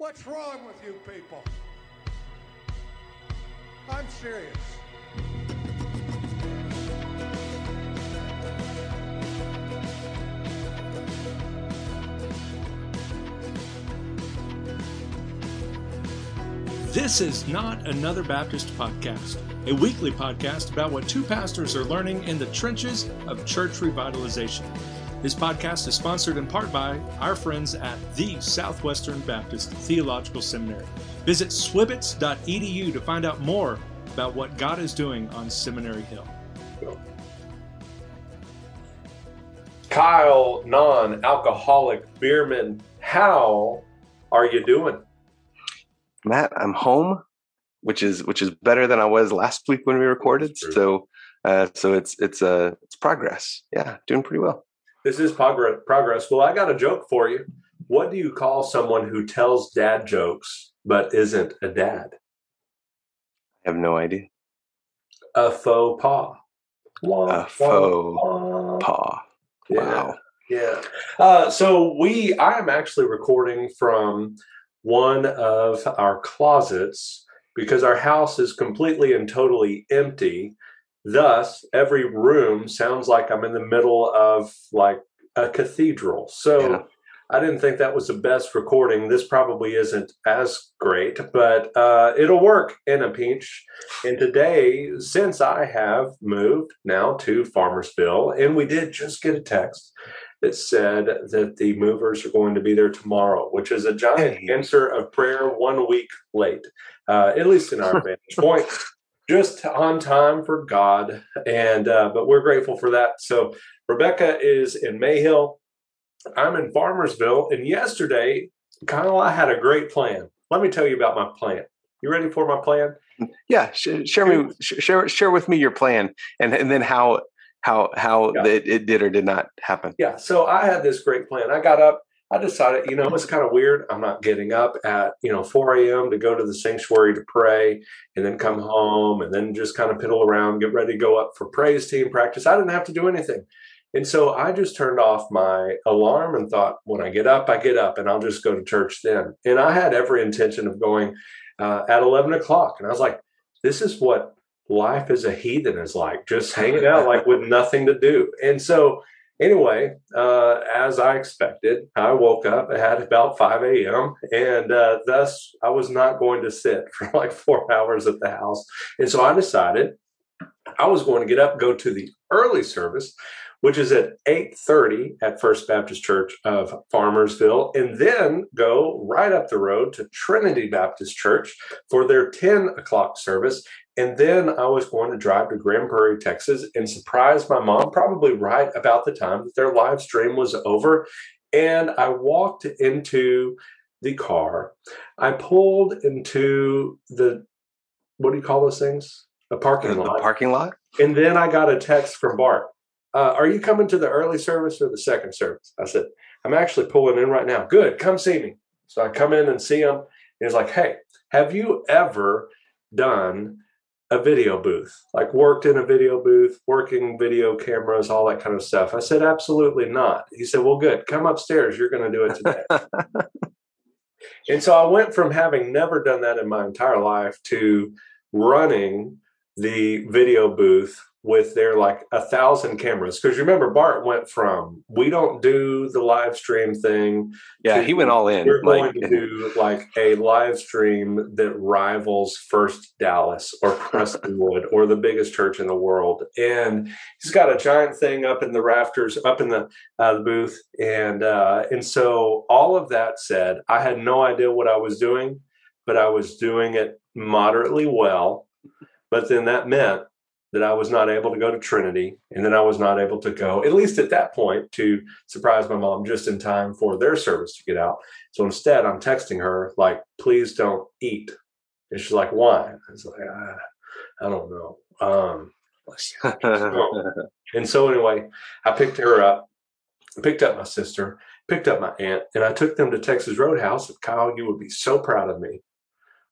What's wrong with you people? I'm serious. This is not another Baptist podcast, a weekly podcast about what two pastors are learning in the trenches of church revitalization. This podcast is sponsored in part by our friends at the Southwestern Baptist Theological Seminary. Visit swibbits.edu to find out more about what God is doing on Seminary Hill. Kyle, non alcoholic beerman, how are you doing? Matt, I'm home, which is which is better than I was last week when we recorded. So uh, so it's it's uh it's progress. Yeah, doing pretty well. This is progress. Well, I got a joke for you. What do you call someone who tells dad jokes but isn't a dad? I have no idea. A faux pas. a faux pas. Wow. Yeah. yeah. Uh, so we, I am actually recording from one of our closets because our house is completely and totally empty. Thus, every room sounds like I'm in the middle of like a cathedral. So yeah. I didn't think that was the best recording. This probably isn't as great, but uh, it'll work in a pinch. And today, since I have moved now to Farmersville, and we did just get a text that said that the movers are going to be there tomorrow, which is a giant answer of prayer one week late, uh, at least in our vantage point. Just on time for God, and uh, but we're grateful for that. So Rebecca is in Mayhill. I'm in Farmersville, and yesterday, Kyle, I had a great plan. Let me tell you about my plan. You ready for my plan? Yeah, share, share me, share share with me your plan, and and then how how how yeah. it, it did or did not happen. Yeah. So I had this great plan. I got up. I decided, you know, it's kind of weird. I'm not getting up at, you know, 4 a.m. to go to the sanctuary to pray and then come home and then just kind of piddle around, get ready to go up for praise team practice. I didn't have to do anything. And so I just turned off my alarm and thought, when I get up, I get up and I'll just go to church then. And I had every intention of going uh, at 11 o'clock. And I was like, this is what life as a heathen is like just hanging out like with nothing to do and so anyway uh, as i expected i woke up at about 5 a.m and uh, thus i was not going to sit for like four hours at the house. And so i decided i was going to get up go to the early service which is at 8.30 at first baptist church of farmersville and then go right up the road to trinity baptist church for their 10 o'clock service and then I was going to drive to Grand Prairie, Texas, and surprise my mom, probably right about the time that their live stream was over. And I walked into the car. I pulled into the, what do you call those things? A parking lot. The parking lot. And then I got a text from Bart. Uh, are you coming to the early service or the second service? I said, I'm actually pulling in right now. Good, come see me. So I come in and see him. And he's like, hey, have you ever done a video booth, like worked in a video booth, working video cameras, all that kind of stuff. I said, absolutely not. He said, well, good. Come upstairs. You're going to do it today. and so I went from having never done that in my entire life to running the video booth with their like a thousand cameras. Because remember bart went from we don't do the live stream thing yeah he went all in we're like, going to do like a live stream that rivals first dallas or prestonwood or the biggest church in the world. And he's got a giant thing up in the rafters up in the, uh, the booth. And uh, and so all of that said i had no idea what i was doing but i was doing it moderately well. But then that meant that I was not able to go to Trinity, and then I was not able to go, at least at that point, to surprise my mom just in time for their service to get out. So instead, I'm texting her, like, please don't eat. And she's like, why? I was like, ah, I don't know. Um, and so anyway, I picked her up, picked up my sister, picked up my aunt, and I took them to Texas Roadhouse. Kyle, you would be so proud of me.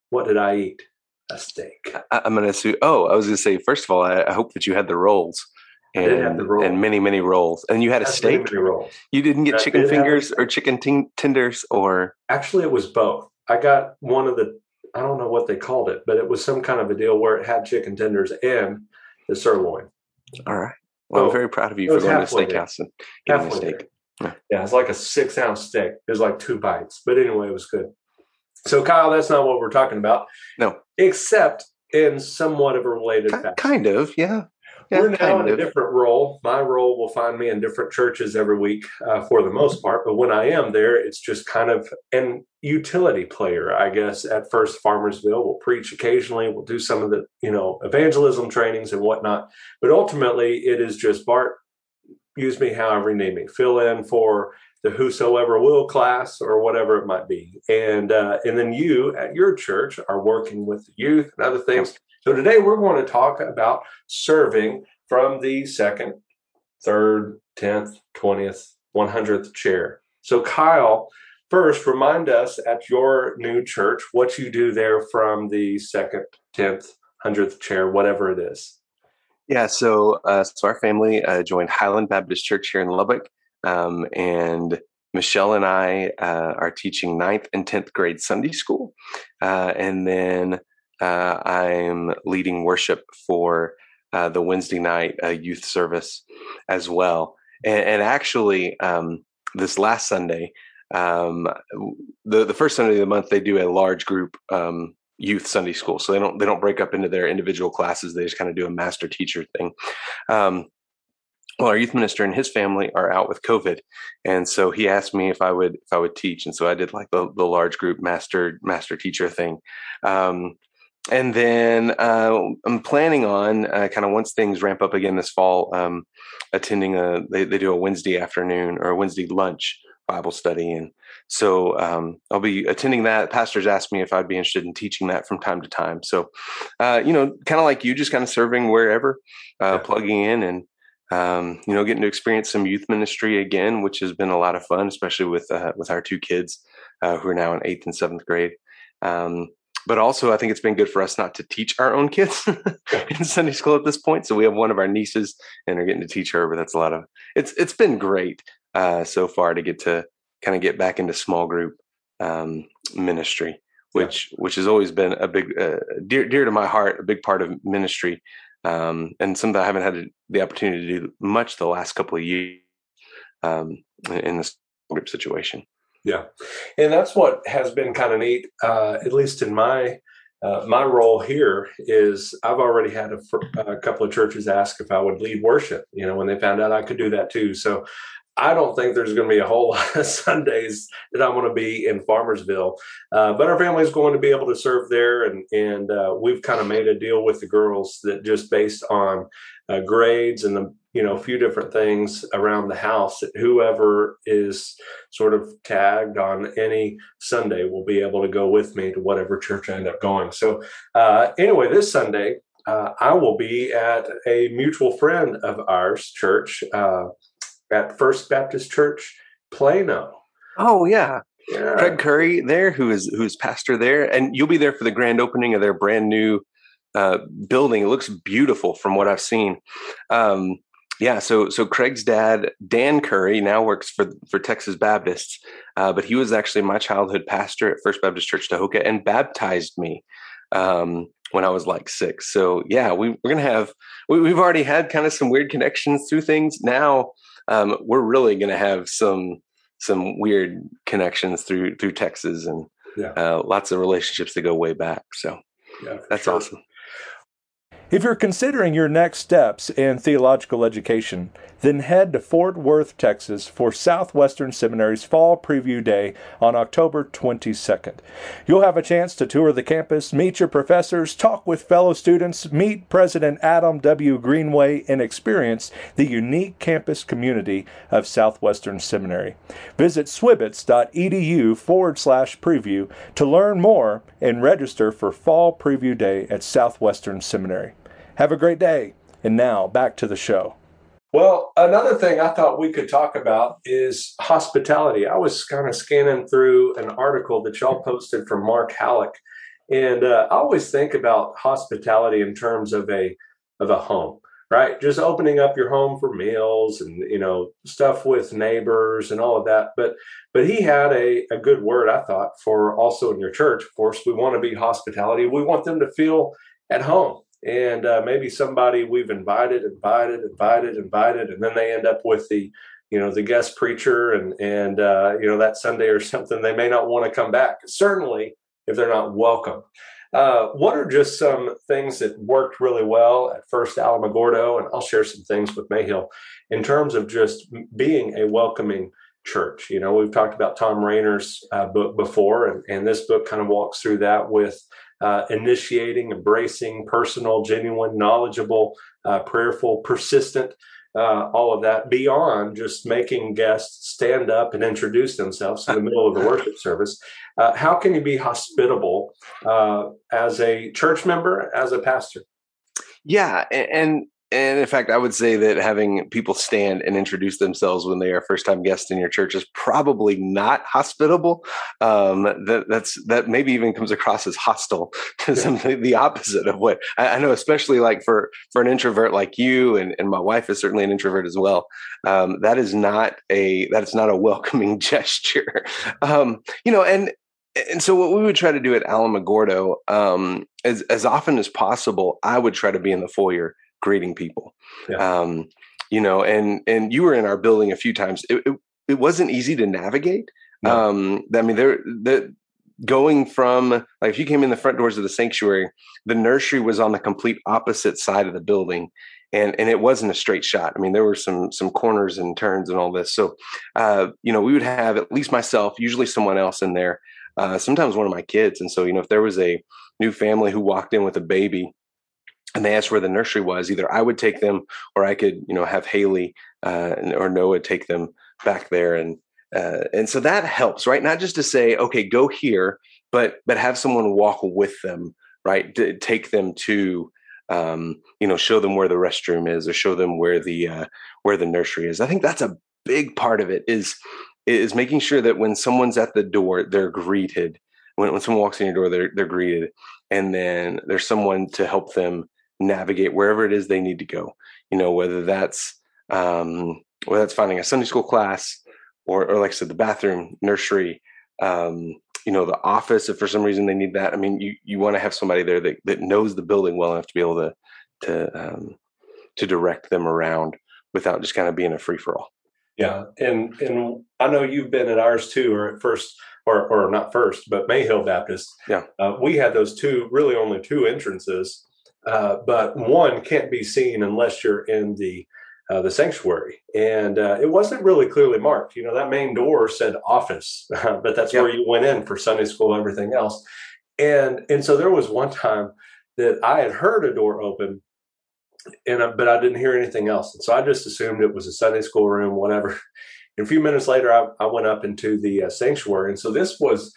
What did I eat? A steak. I, am going to assume. Oh, I was going to say. First of all, I, I, hope that you had the rolls. And, rolls. and many many rolls, and you had a steak. Many. You didn't get chicken fingers or chicken t- tenders, or actually, it was both. I got one of the I don't know what they called it, but it was some kind of a deal where it had chicken tenders and the sirloin. All right. Well, So, I'm very proud of you for going to steakhouse and getting a steak. there. Yeah, it's like a six ounce steak. It was like two bites, but anyway, it was good. So, Kyle, that's not what we're talking about, No, except in somewhat of a related kind of. Yeah. Yeah, We're now in a of. different role. My role will find me in different churches every week uh, for the most part. But when I am there, it's just kind of an utility player, I guess. At first, Farmersville, we'll preach occasionally. We'll do some of the, you know, evangelism trainings and whatnot. But ultimately, it is just Bart, use me however you need me. Fill in for the whosoever will class or whatever it might be. And uh, and then you at your church are working with the youth and other things. So today we're going to talk about serving from the second, third, tenth, twentieth, one hundredth chair. So Kyle, first remind us at your new church what you do there from the second, tenth, hundredth chair, whatever it is. Yeah, so uh, so our family uh, joined Highland Baptist Church here in Lubbock, um, and Michelle and I uh, are teaching ninth and tenth grade Sunday school, uh, and then uh, I'm leading worship for uh, the Wednesday night uh, youth service as well. And, and actually, um, this last Sunday, um, the the first Sunday of the month, they do a large group um, youth Sunday school. So they don't they don't break up into their individual classes. They just kind of do a master teacher thing. Well, our youth minister and his family are out with COVID, and so he asked me if I would if I would teach, and so I did like the the large group master master teacher thing. Um, and then uh, I'm planning on uh, kind of once things ramp up again this fall, um, attending a they, they do a Wednesday afternoon or a Wednesday lunch Bible study, and so um, I'll be attending that. Pastors asked me if I'd be interested in teaching that from time to time. So, uh, you know, kind of like you, just kind of serving wherever, uh, plugging in, and um, you know, getting to experience some youth ministry again, which has been a lot of fun, especially with uh, with our two kids uh, who are now in eighth and seventh grade. Um, but also, I think it's been good for us not to teach our own kids in Sunday school at this point. So we have one of our nieces, and are getting to teach her. But that's a lot of it's it's been great uh, so far to get to kind of get back into small group um, ministry, which which has always been a big uh, dear dear to my heart, a big part of ministry, um, and something I haven't had the opportunity to do much the last couple of years um, in this group situation. Yeah, and that's what has been kind of neat, uh, at least in my uh, my role here. Is I've already had a, a couple of churches ask if I would lead worship. You know, when they found out I could do that too. So I don't think there's going to be a whole lot of Sundays that I'm going to be in Farmersville, uh, but our family is going to be able to serve there, and and uh, we've kind of made a deal with the girls that just based on uh, grades and the you know a few different things around the house that whoever is sort of tagged on any Sunday will be able to go with me to whatever church I end up going. So uh, anyway, this Sunday uh, I will be at a mutual friend of ours church uh, at First Baptist Church Plano. Oh yeah, Yeah. Craig Curry there, who is who's pastor there, and you'll be there for the grand opening of their brand new uh, building. It looks beautiful from what I've seen. Um, yeah, so so Craig's dad, Dan Curry, now works for for Texas Baptists, uh, but he was actually my childhood pastor at First Baptist Church Tahoka and baptized me um, when I was like six. So yeah, we, we're gonna have we, we've already had kind of some weird connections through things. Now um, we're really gonna have some some weird connections through through Texas and Yeah. uh, lots of relationships that go way back. So Yeah, that's sure. awesome. If you're considering your next steps in theological education, then head to Fort Worth, Texas for Southwestern Seminary's Fall Preview Day on October 22nd. You'll have a chance to tour the campus, meet your professors, talk with fellow students, meet President Adam W. Greenway, and experience the unique campus community of Southwestern Seminary. Visit swibbits.edu forward slash preview to learn more and register for Fall Preview Day at Southwestern Seminary. Have a great day. And now back to the show. Well, another thing I thought we could talk about is hospitality. I was kind of scanning through an article that y'all posted from Mark Hallock, and uh, I always think about hospitality in terms of a of a home. right? Just opening up your home for meals and you know stuff with neighbors and all of that. But but he had a, a good word, I thought, for also in your church. Of course, we want to be hospitality. We want them to feel at home. And uh, maybe somebody we've invited, invited, invited, invited, and then they end up with the you know the guest preacher and and uh, you know that Sunday or something. They may not want to come back. Certainly, if they're not welcome. Uh, what are just some things that worked really well at first Alamogordo? And I'll share some things with Mayhill in terms of just being a welcoming church. You know, we've talked about Tom Rainer's uh, book before, and, and this book kind of walks through that with uh, initiating, embracing, personal, genuine, knowledgeable, uh, prayerful, persistent uh, all of that beyond just making guests stand up and introduce themselves in the middle of the worship service. Uh, how can you be hospitable uh, as a church member, as a pastor? Yeah, and and in fact, I would say that having people stand and introduce themselves when they are first time guests in your church is probably not hospitable. Um, that that's that maybe even comes across as hostile to yeah. something the opposite of what I, I, know, especially like for for an introvert like you and, and my wife is certainly an introvert as well. Um, that is not a that is not a welcoming gesture. Um, you know, and and so what we would try to do at Alamogordo, um, as as often as possible, I would try to be in the foyer greeting people. Yeah. Um, you know, and and you were in our building a few times. It it, it wasn't easy to navigate. No. Um, I mean, there the going from like if you came in the front doors of the sanctuary, the nursery was on the complete opposite side of the building. And, and it wasn't a straight shot. I mean, there were some some corners and turns and all this. So, uh, you know, we would have at least myself, usually someone else in there, uh, sometimes one of my kids. And so, you know, if there was a new family who walked in with a baby, and they asked where the nursery was. Either I would take them, or I could, you know, have Haley uh, or Noah take them back there, and uh, and so that helps, right? Not just to say, okay, go here, but but have someone walk with them, right? To take them to, um, you know, show them where the restroom is, or show them where the uh, where the nursery is. I think that's a big part of it. Is is making sure that when someone's at the door, they're greeted. When, when someone walks in your door, they're they're greeted, and then there's someone to help them navigate wherever it is they need to go. You know, whether that's um, whether that's finding a Sunday school class or, or like I said, the bathroom, nursery, um, you know, the office. If for some reason they need that, I mean, you you want to have somebody there that that knows the building well enough to be able to to um, to direct them around without just kind of being a free for all. Yeah, and and I know you've been at ours too, or at first, or or not first, but Mayhill Baptist. Yeah, uh, we had those two, really only two entrances, uh, but one can't be seen unless you're in the uh, the sanctuary, and uh, it wasn't really clearly marked. You know, that main door said office, but that's yep. where you went in for Sunday school, everything else. And and so there was one time that I had heard a door open, and uh, but I didn't hear anything else, and so I just assumed it was a Sunday school room, whatever. And a few minutes later, I, I went up into the uh, sanctuary, and so this was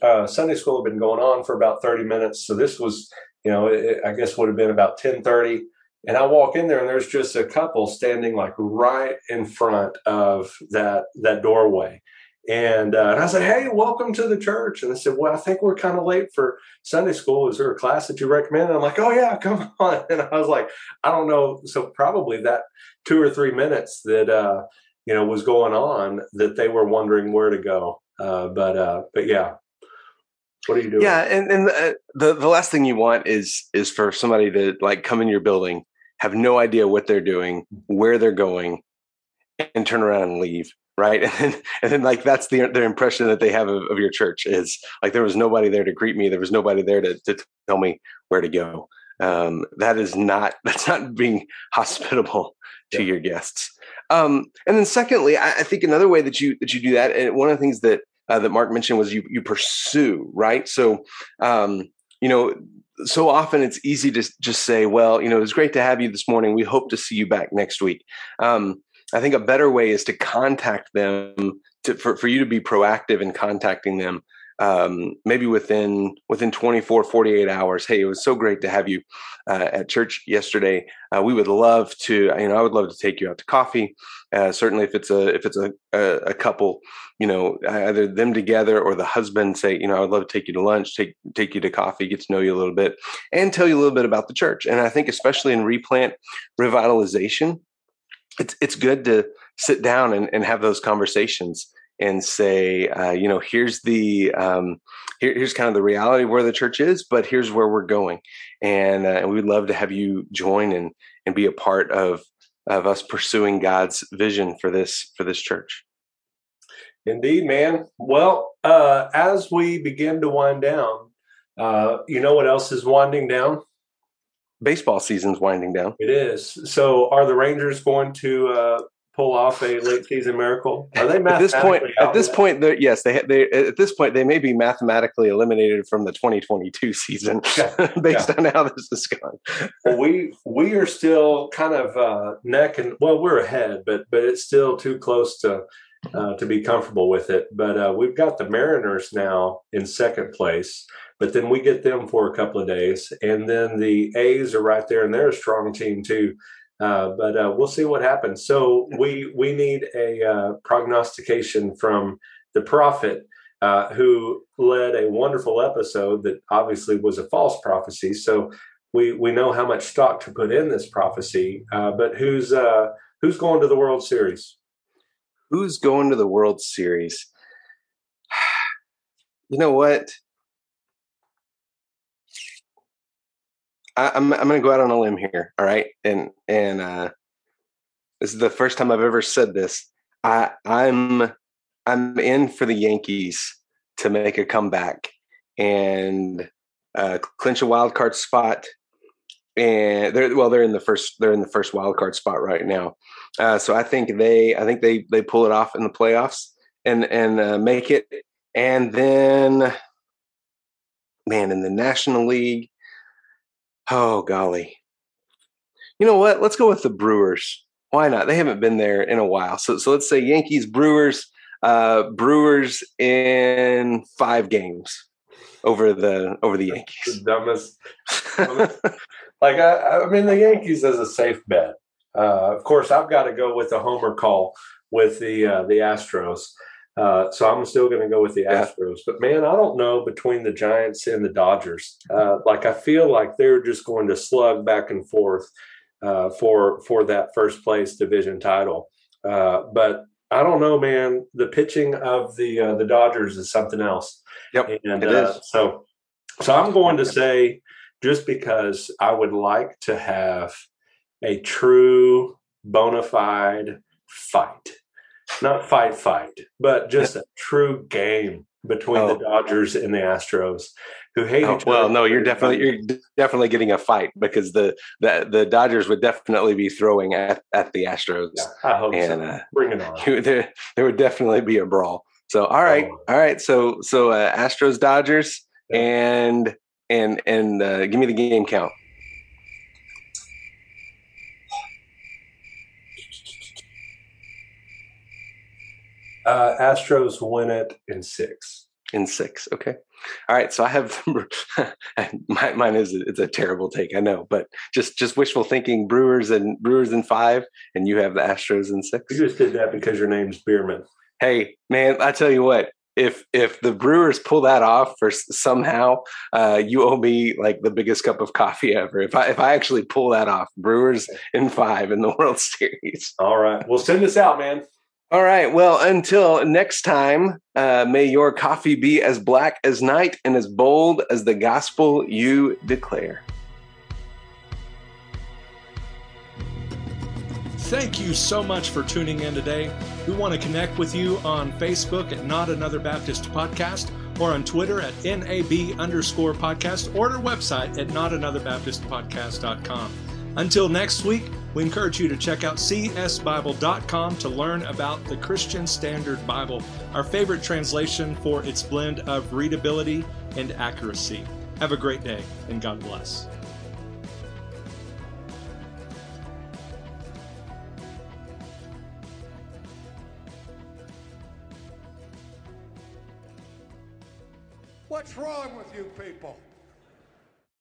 uh, Sunday school had been going on for about thirty minutes. So this was you know, it, I guess would have been about 1030. And I walk in there and there's just a couple standing like right in front of that, that doorway. And, uh, and I said, Hey, welcome to the church. And they said, Well, I think we're kind of late for Sunday school. Is there a class that you recommend? And I'm like, Oh, yeah, come on. And I was like, I don't know. So probably that two or three minutes that, uh, you know, was going on that they were wondering where to go. Uh, but, uh, but yeah, what are you doing? Yeah, and and the, uh, the the last thing you want is is for somebody to like come in your building, have no idea what they're doing, where they're going, and turn around and leave. Right, and then, and then like that's the their impression that they have of, of your church is like there was nobody there to greet me, there was nobody there to, to tell me where to go. Um, that is not that's not being hospitable to yeah. your guests. Um, and then secondly, I, I, think another way that you that you do that, and one of the things that uh, that Mark mentioned was you you pursue, right? So, um, you know, so often it's easy to just say, well, you know, it's great to have you this morning. We hope to see you back next week. Um, I think a better way is to contact them to, for, for you to be proactive in contacting them um, maybe within within 24 48 hours hey it was so great to have you uh, at church yesterday uh, we would love to you know i would love to take you out to coffee uh, certainly if it's a if it's a, a, a couple you know either them together or the husband say you know i'd love to take you to lunch take take you to coffee get to know you a little bit and tell you a little bit about the church. And i think especially in replant revitalization it's it's good to sit down and, and have those conversations and say, uh, you know, here's the um, here, here's kind of the reality of where the church is, but here's where we're going, and, uh, and we'd love to have you join and and be a part of of us pursuing God's vision for this for this church. Indeed, man. Well, uh, as we begin to wind down, uh, you know what else is winding down? Baseball season's winding down. It is. So, are the Rangers going to uh, pull off a late season miracle? Are they at this point? At this point, yes, they they at this point they may be mathematically eliminated from the 2022 season yeah, based yeah. on how this has gone. well, we we are still kind of uh, neck and well, we're ahead, but but it's still too close to. Uh, to be comfortable with it, but uh, we've got the Mariners now in second place. But then we get them for a couple of days, and then the A's are right there, and they're a strong team too. Uh, but uh, we'll see what happens. So we we need a uh, prognostication from the prophet uh, who led a wonderful episode that obviously was a false prophecy. So we we know how much stock to put in this prophecy. Uh, but who's who's going to the World Series? Who's going to the World Series? You know what? I, am I'm, I'm going to go out on a limb here. All right, and and uh, this is the first time I've ever said this. I I'm I'm in for the Yankees to make a comeback and uh, clinch a wild card spot. And they're well, they're in the first they're in the first wild card spot right now. Uh, so I think they I think they they pull it off in the playoffs and and uh, make it. And then, man, in the National League, Oh, golly. You know what? Let's go with the Brewers. Why not? They haven't been there in a while. So, so let's say Yankees, Brewers, uh, Brewers in five games over the over the Yankees. The dumbest. like I, I mean, the Yankees is a safe bet. Uh, of course, I've got to go with the homer call with the uh, the Astros. Uh, so I'm still going to go with the Astros. But man, I don't know between the Giants and the Dodgers. Uh, like I feel like they're just going to slug back and forth uh, for for that first place division title. Uh, but I don't know, man. The pitching of the uh, the Dodgers is something else. Yep, and it is. So so I'm going to say just because I would like to have a true bona fide fight not fight fight, but just a true game between oh. the Dodgers and the Astros, who hate oh, each well, other. Well, no, you're definitely you're definitely getting a fight because the the, the Dodgers would definitely be throwing at, at the Astros. Yeah, I hope and, so. Uh, Bring it on. You, there, there would definitely be a brawl. So all right, oh. all right. So so uh, Astros Dodgers yeah. and and and uh, give me the game count. Uh, Astros win it in six. In six, okay. All right, so I have my, mine is it's a terrible take, I know, but just just wishful thinking. Brewers and Brewers in five, and you have the Astros in six. You just did that because your name's Bueermann. Hey, man, I tell you what, if if the Brewers pull that off for somehow, uh, you owe me like the biggest cup of coffee ever. If I if I actually pull that off, Brewers in five in the World Series. All right, well, send this out, man. All right. Well, until next time, uh, may your coffee be as black as night and as bold as the gospel you declare. Thank you so much for tuning in today. We want to connect with you on Facebook at Not Another Baptist Podcast or on Twitter at NAB underscore podcast or our website at notanotherbaptistpodcast.com. Until next week, we encourage you to check out csbible.com to learn about the Christian Standard Bible, our favorite translation for its blend of readability and accuracy. Have a great day, and God bless. What's wrong with you people?